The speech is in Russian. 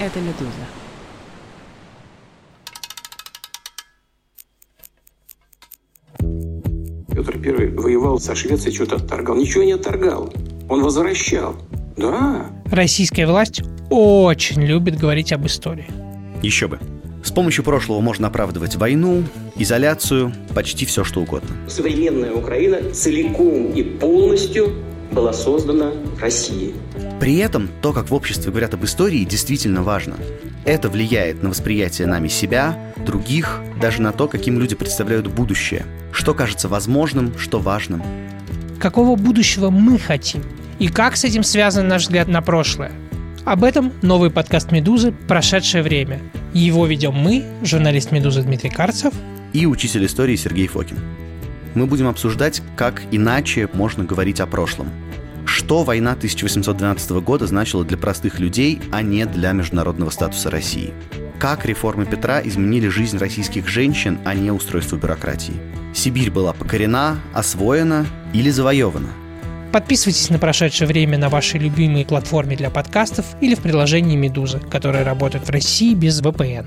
Это «Медуза». Петр I воевал со Швецией, что-то отторгал. Ничего не отторгал. Он возвращал. Да. Российская власть очень любит говорить об истории. Еще бы. С помощью прошлого можно оправдывать войну, изоляцию, почти все, что угодно. Современная Украина целиком и полностью была создана в России. При этом то, как в обществе говорят об истории, действительно важно. Это влияет на восприятие нами себя, других, даже на то, каким люди представляют будущее, что кажется возможным, что важным. Какого будущего мы хотим? И как с этим связан наш взгляд на прошлое? Об этом новый подкаст «Медузы. Прошедшее время». Его ведем мы, журналист «Медузы» Дмитрий Карцев и учитель истории Сергей Фокин. Мы будем обсуждать, как иначе можно говорить о прошлом. Что война 1812 года значила для простых людей, а не для международного статуса России? Как реформы Петра изменили жизнь российских женщин, а не устройство бюрократии? Сибирь была покорена, освоена или завоевана? Подписывайтесь на прошедшее время на вашей любимой платформе для подкастов или в приложении «Медуза», которое работает в России без VPN.